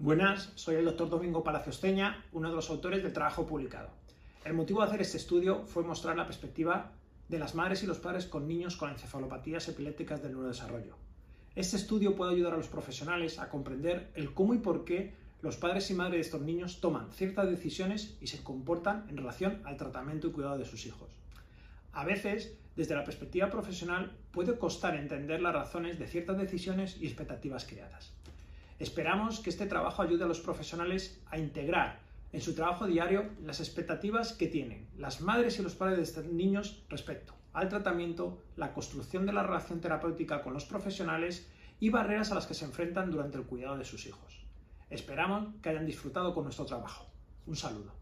Buenas, soy el doctor Domingo Palacios Teña, uno de los autores del trabajo publicado. El motivo de hacer este estudio fue mostrar la perspectiva de las madres y los padres con niños con encefalopatías epilépticas del neurodesarrollo. Este estudio puede ayudar a los profesionales a comprender el cómo y por qué los padres y madres de estos niños toman ciertas decisiones y se comportan en relación al tratamiento y cuidado de sus hijos. A veces, desde la perspectiva profesional, puede costar entender las razones de ciertas decisiones y expectativas creadas. Esperamos que este trabajo ayude a los profesionales a integrar en su trabajo diario las expectativas que tienen las madres y los padres de estos niños respecto al tratamiento, la construcción de la relación terapéutica con los profesionales y barreras a las que se enfrentan durante el cuidado de sus hijos. Esperamos que hayan disfrutado con nuestro trabajo. Un saludo.